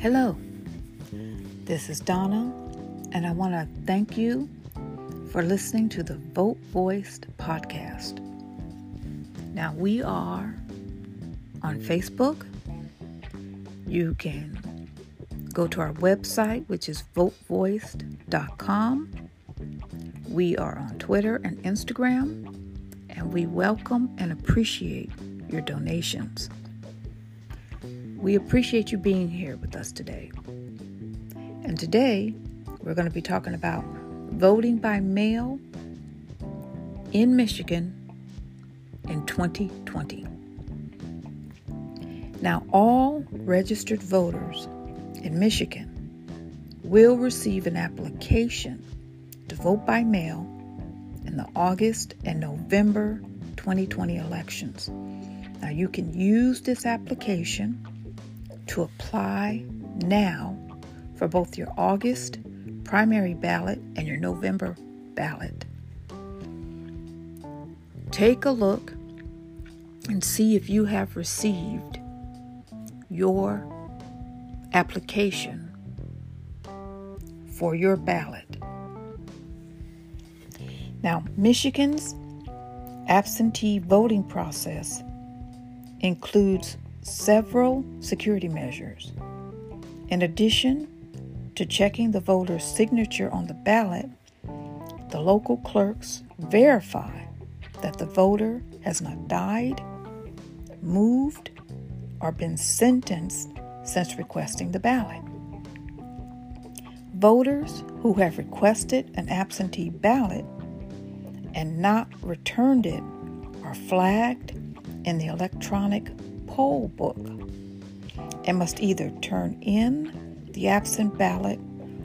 Hello, this is Donna, and I want to thank you for listening to the Vote Voiced podcast. Now, we are on Facebook. You can go to our website, which is votevoiced.com. We are on Twitter and Instagram, and we welcome and appreciate your donations. We appreciate you being here with us today. And today, we're going to be talking about voting by mail in Michigan in 2020. Now, all registered voters in Michigan will receive an application to vote by mail in the August and November 2020 elections. Now, you can use this application to apply now for both your August primary ballot and your November ballot. Take a look and see if you have received your application for your ballot. Now, Michigan's absentee voting process includes several security measures. In addition to checking the voter's signature on the ballot, the local clerks verify that the voter has not died, moved, or been sentenced since requesting the ballot. Voters who have requested an absentee ballot and not returned it are flagged in the electronic poll book and must either turn in the absent ballot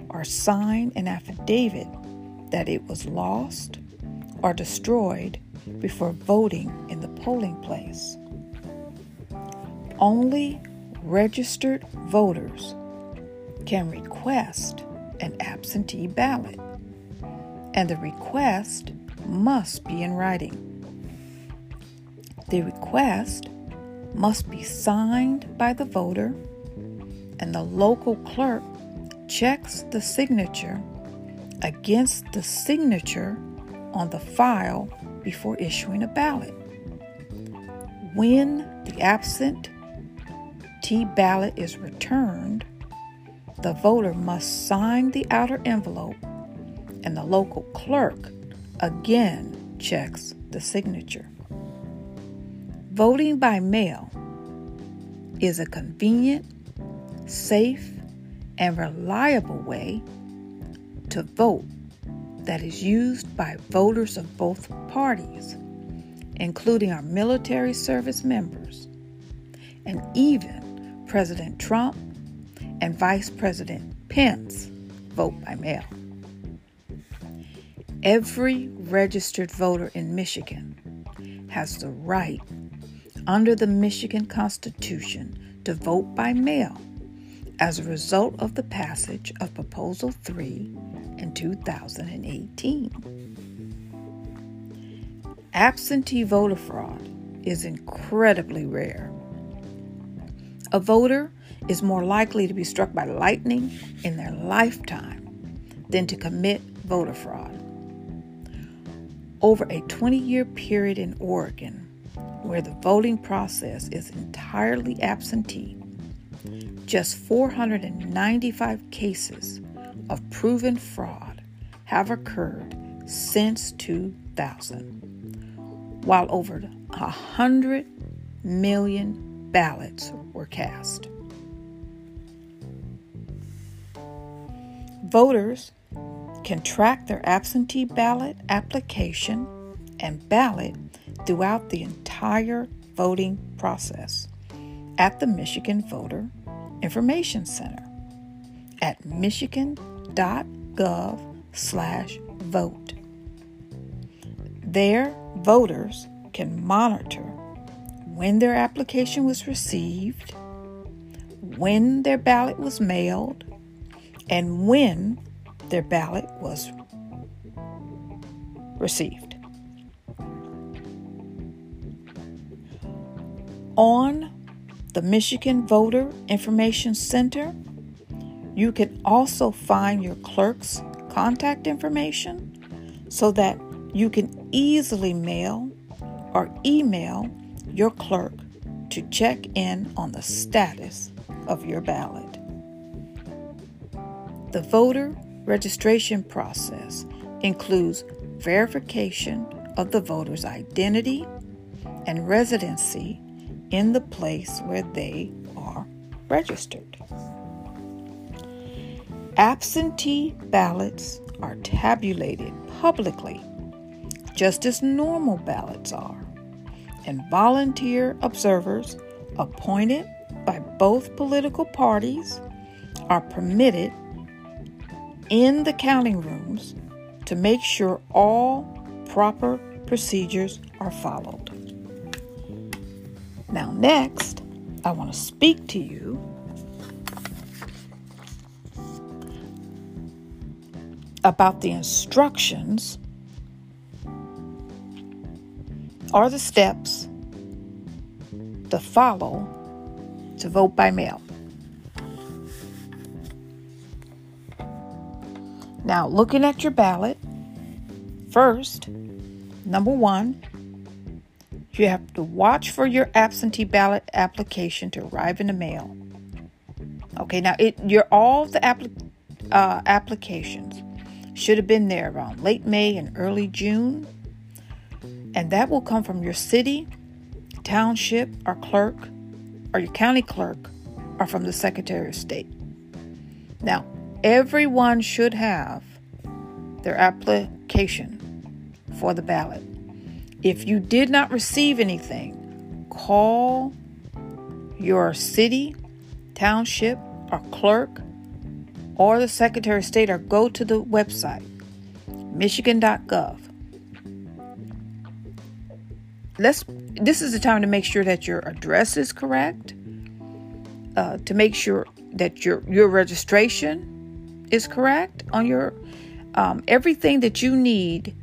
or sign an affidavit that it was lost or destroyed before voting in the polling place. Only registered voters can request an absentee ballot, and the request must be in writing. The request must be signed by the voter, and the local clerk checks the signature against the signature on the file before issuing a ballot. When the absent T ballot is returned, the voter must sign the outer envelope, and the local clerk again checks the signature. Voting by mail is a convenient, safe, and reliable way to vote that is used by voters of both parties, including our military service members, and even President Trump and Vice President Pence vote by mail. Every registered voter in Michigan has the right under the Michigan Constitution to vote by mail as a result of the passage of Proposal 3 in 2018. Absentee voter fraud is incredibly rare. A voter is more likely to be struck by lightning in their lifetime than to commit voter fraud. Over a 20 year period in Oregon, where the voting process is entirely absentee, just 495 cases of proven fraud have occurred since 2000, while over 100 million ballots were cast. Voters can track their absentee ballot application and ballot throughout the entire voting process at the Michigan Voter Information Center at michigan.gov/vote. There, voters can monitor when their application was received, when their ballot was mailed, and when their ballot was received. On the Michigan Voter Information Center You can also find your clerk's contact information so that you can easily mail or email your clerk to check in on the status of your ballot. The voter registration process includes verification of the voter's identity and residency in the place where they are registered. Absentee ballots are tabulated publicly, just as normal ballots are, and volunteer observers appointed by both political parties are permitted in the counting rooms to make sure all proper procedures are followed. Now, next, I want to speak to you about the instructions or the steps to follow to vote by mail. Now, looking at your ballot, first, number one, you have to watch for your absentee ballot application to arrive in the mail. Okay, now it your all the applic- uh, applications should have been there around late May and early June, and that will come from your city, township, or clerk, or your county clerk, or from the Secretary of State. Now, everyone should have their application for the ballot. If you did not receive anything, call your city, township, or clerk or the Secretary of State or go to the website michigan.gov. Let's this is the time to make sure that your address is correct. Uh, to make sure that your your registration is correct on your um, everything that you need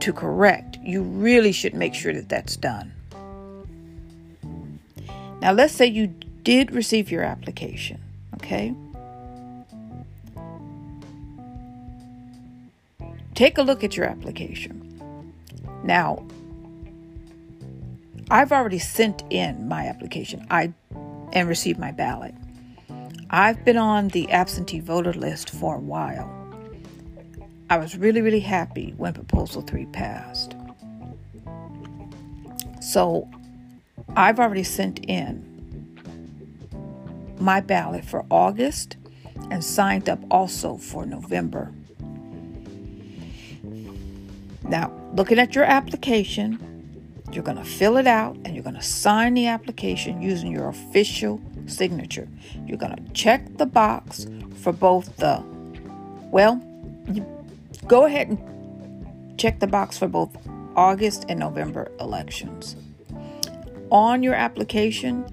to correct, you really should make sure that that's done. Now, let's say you did receive your application, okay? Take a look at your application. Now, I've already sent in my application. I and received my ballot. I've been on the absentee voter list for a while. I was really, really happy when Proposal 3 passed. So I've already sent in my ballot for August and signed up also for November. Now, looking at your application, you're going to fill it out and you're going to sign the application using your official signature. You're going to check the box for both the, well, you go ahead and check the box for both August and November elections. On your application,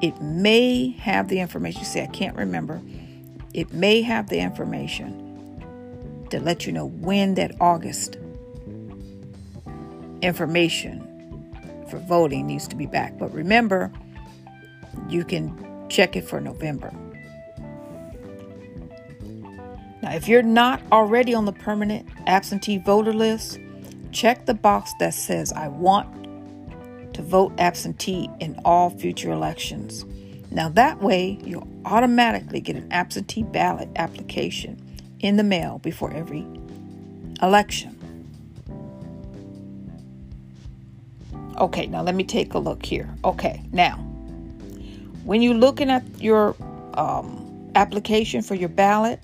it may have the information. say, I can't remember. It may have the information to let you know when that August information for voting needs to be back. But remember, you can check it for November. Now, if you're not already on the permanent absentee voter list, check the box that says, I want to vote absentee in all future elections. Now, that way, you'll automatically get an absentee ballot application in the mail before every election. Okay, now let me take a look here. Okay, now when you're looking at your um, application for your ballot,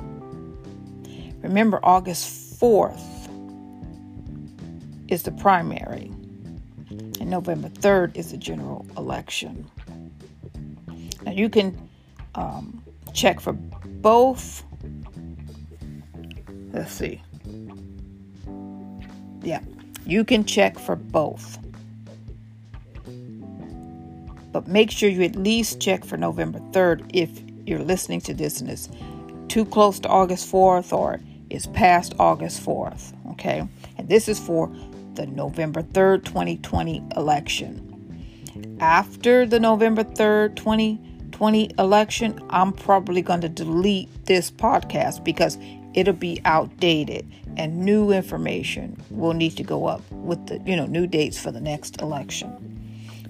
remember August 4th is the primary, and November 3rd is the general election. Now you can um, check for both. Let's see. Yeah, you can check for both but make sure you at least check for November 3rd if you're listening to this and it's too close to August 4th or it's past August 4th. Okay. And this is for the November 3rd, 2020 election. After the November 3rd, 2020 2020 election, I'm probably going to delete this podcast because it'll be outdated and new information will need to go up with the, you know, new dates for the next election.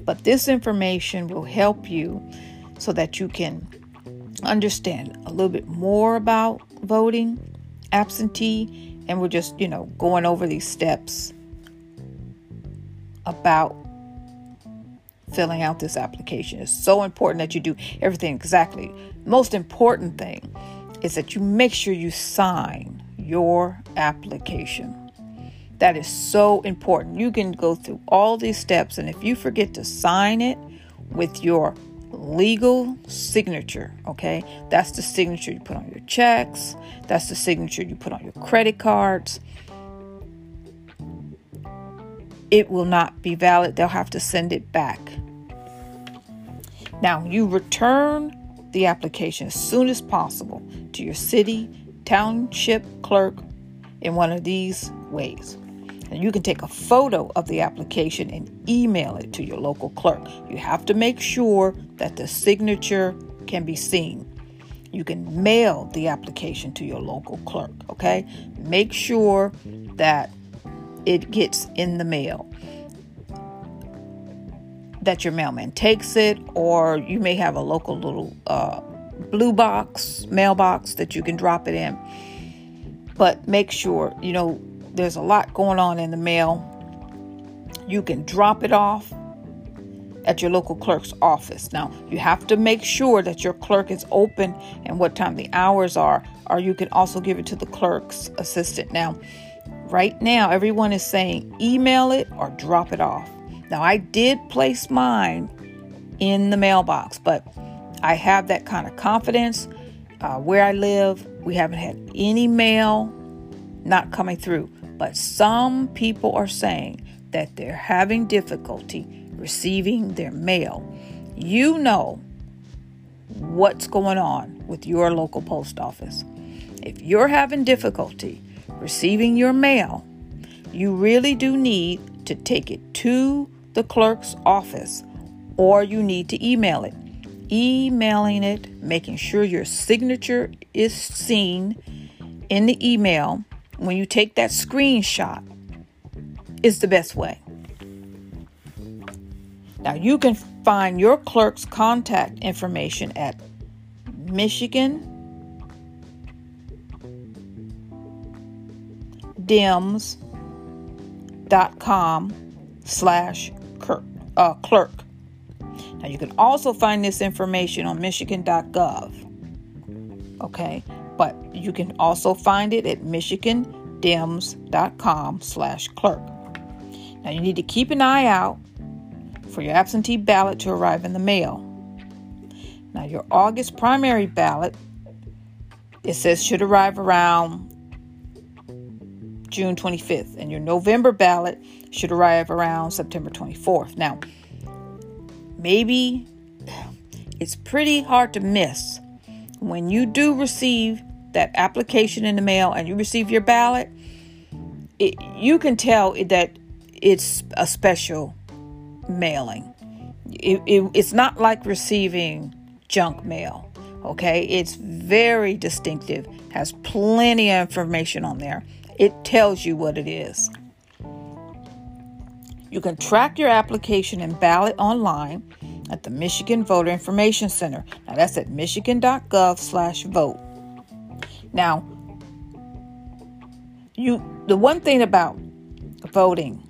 But this information will help you so that you can understand a little bit more about voting, absentee, and we're just, you know, going over these steps about filling out this application. It's so important that you do everything exactly. Most important thing is that you make sure you sign your application. That is so important. You can go through all these steps, and if you forget to sign it with your legal signature, okay, that's the signature you put on your checks, that's the signature you put on your credit cards. It will not be valid. They'll have to send it back. Now, you return the application as soon as possible to your city, township clerk in one of these ways. And you can take a photo of the application and email it to your local clerk. You have to make sure that the signature can be seen. You can mail the application to your local clerk, okay? Make sure that it gets in the mail. That your mailman takes it, or you may have a local little uh, blue box, mailbox that you can drop it in. But make sure, you know, there's a lot going on in the mail. You can drop it off at your local clerk's office. Now, you have to make sure that your clerk is open and what time the hours are, or you can also give it to the clerk's assistant. Now, right now, everyone is saying email it or drop it off. Now, I did place mine in the mailbox, but I have that kind of confidence. Uh, where I live, we haven't had any mail not coming through. But some people are saying that they're having difficulty receiving their mail. You know what's going on with your local post office. If you're having difficulty receiving your mail, you really do need to take it to the clerk's office or you need to email it. Emailing it, making sure your signature is seen in the email when you take that screenshot is the best way. Now you can find your clerk's contact information at Michigan dems.com slash uh, clerk. Now you can also find this information on michigan.gov. Okay, but you can also find it at michigandems.com slash clerk. Now you need to keep an eye out for your absentee ballot to arrive in the mail. Now your August primary ballot, it says should arrive around June 25th, and your November ballot should arrive around September 24th. Now, maybe it's pretty hard to miss when you do receive that application in the mail and you receive your ballot, it, you can tell that it's a special mailing. It, it, it's not like receiving junk mail. Okay, it's very distinctive, has plenty of information on there. It tells you what it is. You can track your application and ballot online at the Michigan Voter Information Center. Now that's at michigan.gov/vote. Now, you the one thing about voting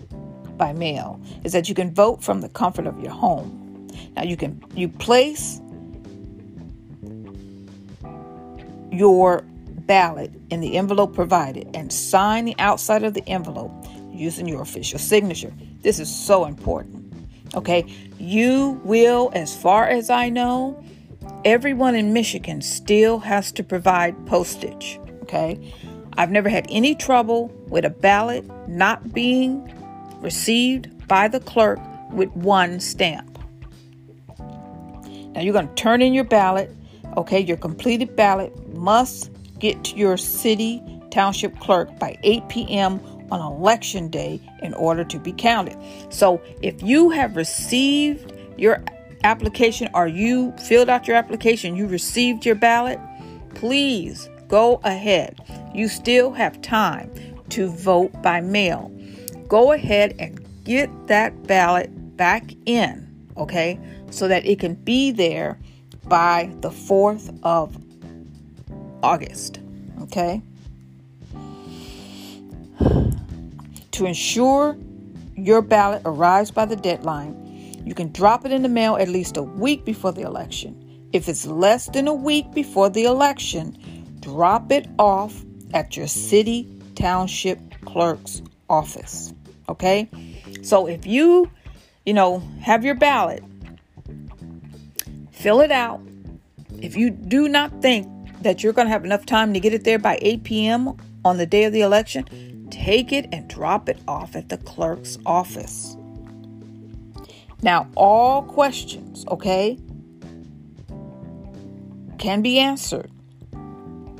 by mail is that you can vote from the comfort of your home. Now you can you place your ballot in the envelope provided and sign the outside of the envelope using your official signature. This is so important. Okay, you will, as far as I know, everyone in Michigan still has to provide postage. Okay, I've never had any trouble with a ballot not being received by the clerk with one stamp. Now you're going to turn in your ballot. Okay, your completed ballot must get to your city township clerk by 8 p.m on election day in order to be counted. So if you have received your application or you filled out your application, you received your ballot, please go ahead. You still have time to vote by mail. Go ahead and get that ballot back in, okay, so that it can be there by the 4th of August, okay? To ensure your ballot arrives by the deadline, you can drop it in the mail at least a week before the election. If it's less than a week before the election, drop it off at your city township clerk's office. Okay? So if you, you know, have your ballot, fill it out. If you do not think that you're going to have enough time to get it there by 8 p.m. on the day of the election, take it and drop it off at the clerk's office. Now, all questions, okay, can be answered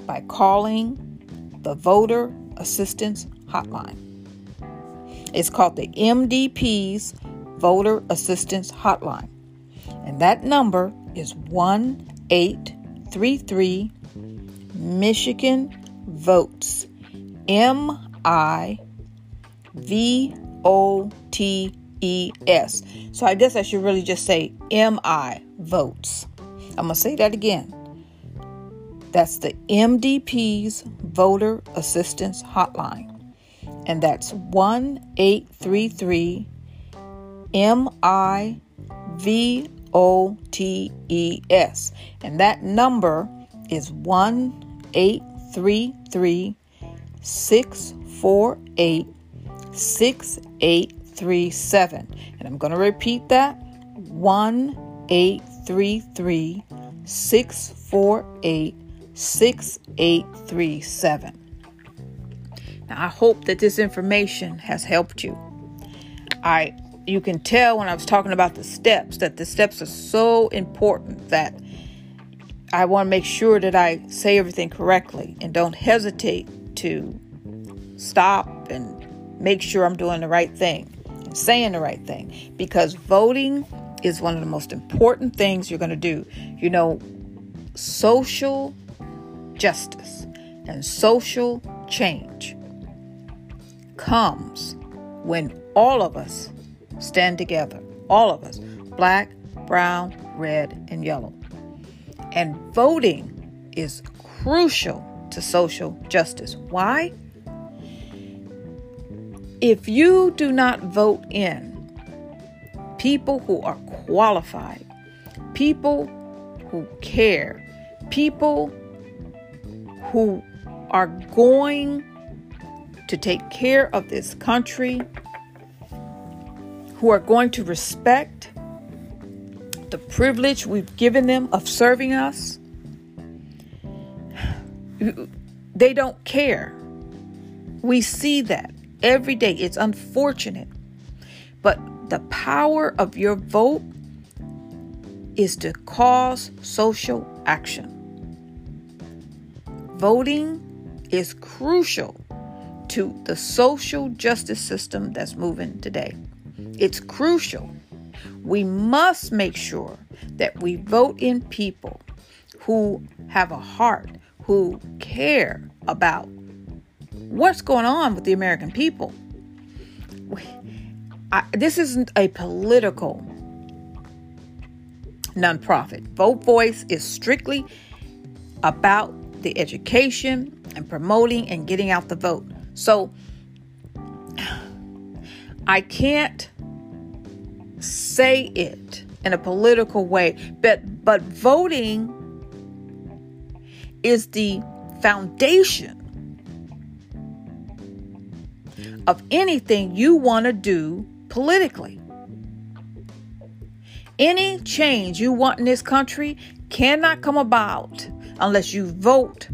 by calling the Voter Assistance Hotline. It's called the MDP's Voter Assistance Hotline. And that number is 1 833 Michigan Votes. M I V O T E S. So I guess I should really just say M I votes. I'm going to say that again. That's the MDP's Voter Assistance Hotline. And that's 1 833 M I V O T E S. And that number is 1 833 648 6837. And I'm going to repeat that 1 833 648 6837. Now, I hope that this information has helped you. I you can tell when I was talking about the steps that the steps are so important that I want to make sure that I say everything correctly and don't hesitate to stop and make sure I'm doing the right thing saying the right thing because voting is one of the most important things you're going to do. You know, social justice and social change comes when all of us stand together. All of us black, brown, red, and yellow. And voting is crucial to social justice. Why? If you do not vote in people who are qualified, people who care, people who are going to take care of this country, who are going to respect the privilege we've given them of serving us, they don't care. We see that every day. It's unfortunate. But the power of your vote is to cause social action. Voting is crucial to the social justice system that's moving today. It's crucial. We must make sure that we vote in people who have a heart, who care about what's going on with the American people. I, this isn't a political nonprofit. Vote Voiced is strictly about the education and promoting and getting out the vote. So I can't say it in a political way, but but voting is the foundation of anything you want to do politically. Any change you want in this country cannot come about unless you vote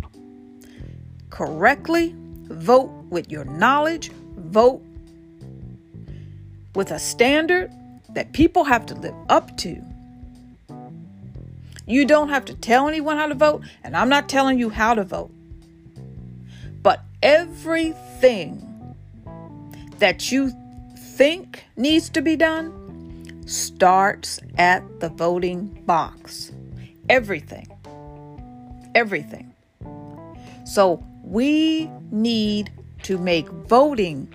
correctly, vote with your knowledge, vote with a standard that people have to live up to. You don't have to tell anyone how to vote, and I'm not telling you how to vote. But everything that you think needs to be done, starts at the voting box. Everything. Everything. So we need to make voting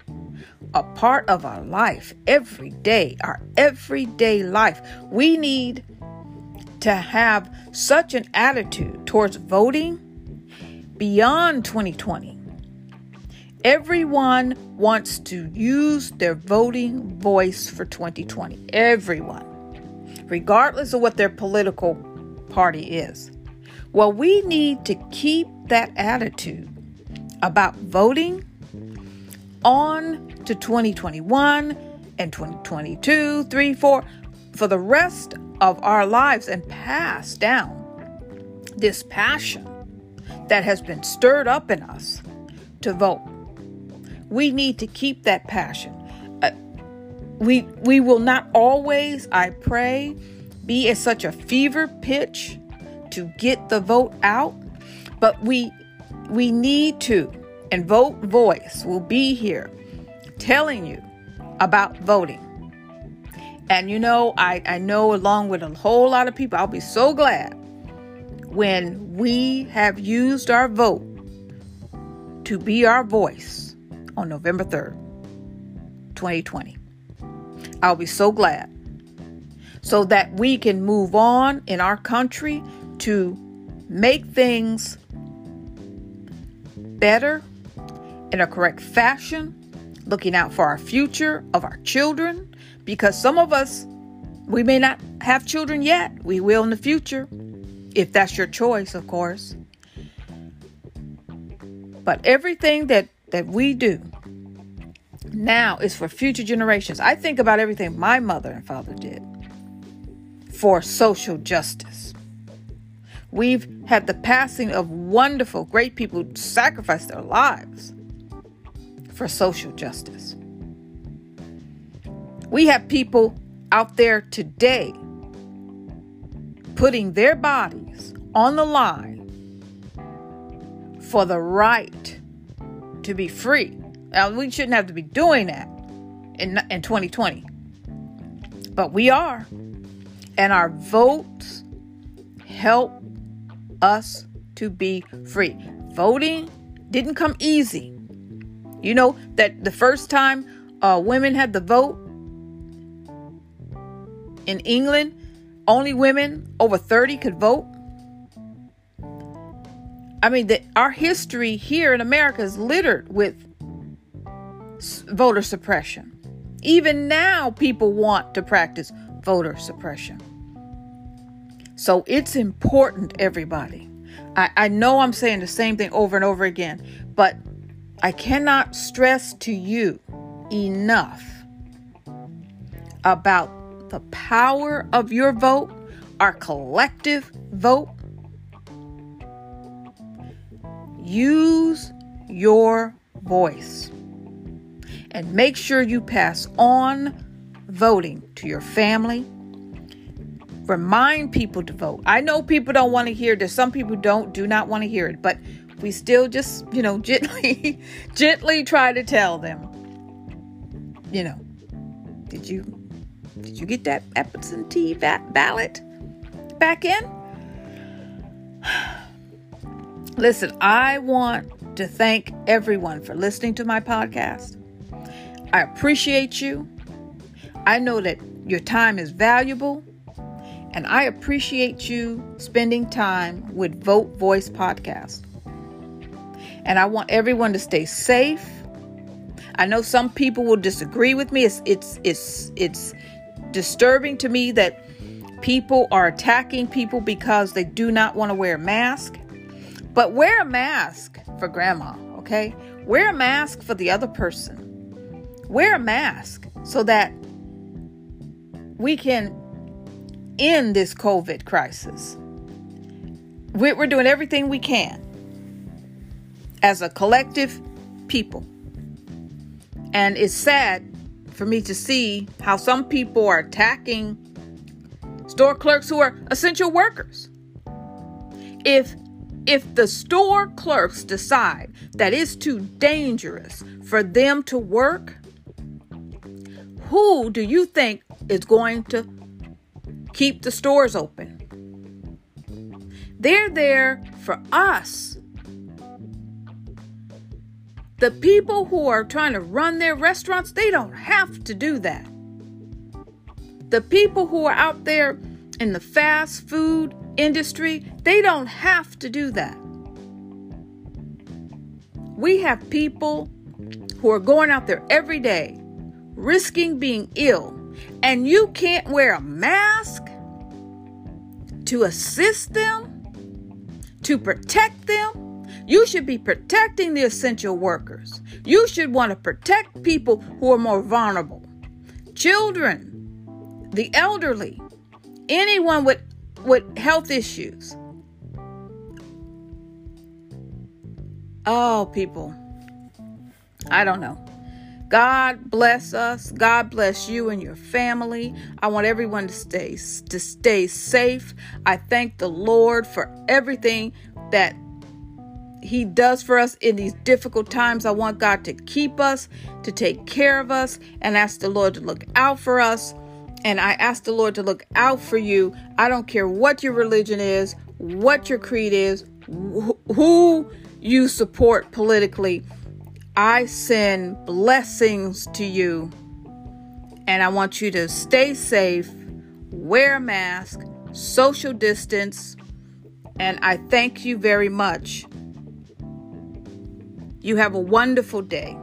a part of our life every day, our everyday life. We need to have such an attitude towards voting beyond 2020. Everyone wants to use their voting voice for 2020. Everyone, regardless of what their political party is. Well, we need to keep that attitude about voting on to 2021 and 2022, 3, 4, for the rest of our lives and pass down this passion that has been stirred up in us to vote. We need to keep that passion. Uh, we we will not always, I pray, be at such a fever pitch to get the vote out, but we we need to and vote voiced will be here telling you about voting. And you know, I, I know along with a whole lot of people, I'll be so glad when we have used our vote to be our voice on November 3rd, 2020. I'll be so glad so that we can move on in our country to make things better in a correct fashion, looking out for our future of our children, because some of us, we may not have children yet. We will in the future, if that's your choice, of course. But everything that, that we do now is for future generations. I think about everything my mother and father did for social justice. We've had the passing of wonderful, great people who sacrificed their lives for social justice. We have people out there today putting their bodies on the line for the right to be free. Now, we shouldn't have to be doing that in, in 2020, but we are. And our votes help us to be free. Voting didn't come easy. You know that the first time uh, women had the vote in England, only women over 30 could vote. I mean, the, our history here in America is littered with voter suppression. Even now, people want to practice voter suppression. So it's important, everybody. I, I know I'm saying the same thing over and over again, but I cannot stress to you enough about the power of your vote, our collective vote. Use your voice and make sure you pass on voting to your family. Remind people to vote. I know people don't want to hear this. Some people don't, do not want to hear it, but we still just, you know, gently, gently try to tell them, you know, did you, did you get that absentee ballot back in? Listen, I want to thank everyone for listening to my podcast. I appreciate you. I know that your time is valuable, and I appreciate you spending time with Vote Voiced Podcast. And I want everyone to stay safe. I know some people will disagree with me. It's it's it's it's disturbing to me that people are attacking people because they do not want to wear a mask. But wear a mask for grandma, okay? Wear a mask for the other person. Wear a mask so that we can end this COVID crisis. We're doing everything we can as a collective people. And it's sad for me to see how some people are attacking store clerks who are essential workers. If if the store clerks decide that it's too dangerous for them to work, who do you think is going to keep the stores open. They're there for us. The people who are trying to run their restaurants, they don't have to do that. The people who are out there in the fast food industry, they don't have to do that. We have people who are going out there every day risking being ill, and you can't wear a mask to assist them, to protect them. You should be protecting the essential workers. You should want to protect people who are more vulnerable children, the elderly, anyone with, with health issues. Oh, people. I don't know. God bless us. God bless you and your family. I want everyone to stay to stay safe. I thank the Lord for everything that he does for us in these difficult times. I want God to keep us, to take care of us, and ask the Lord to look out for us. And I ask the Lord to look out for you. I don't care what your religion is, what your creed is, who you support politically. I send blessings to you. And I want you to stay safe, wear a mask, social distance. And I thank you very much. You have a wonderful day.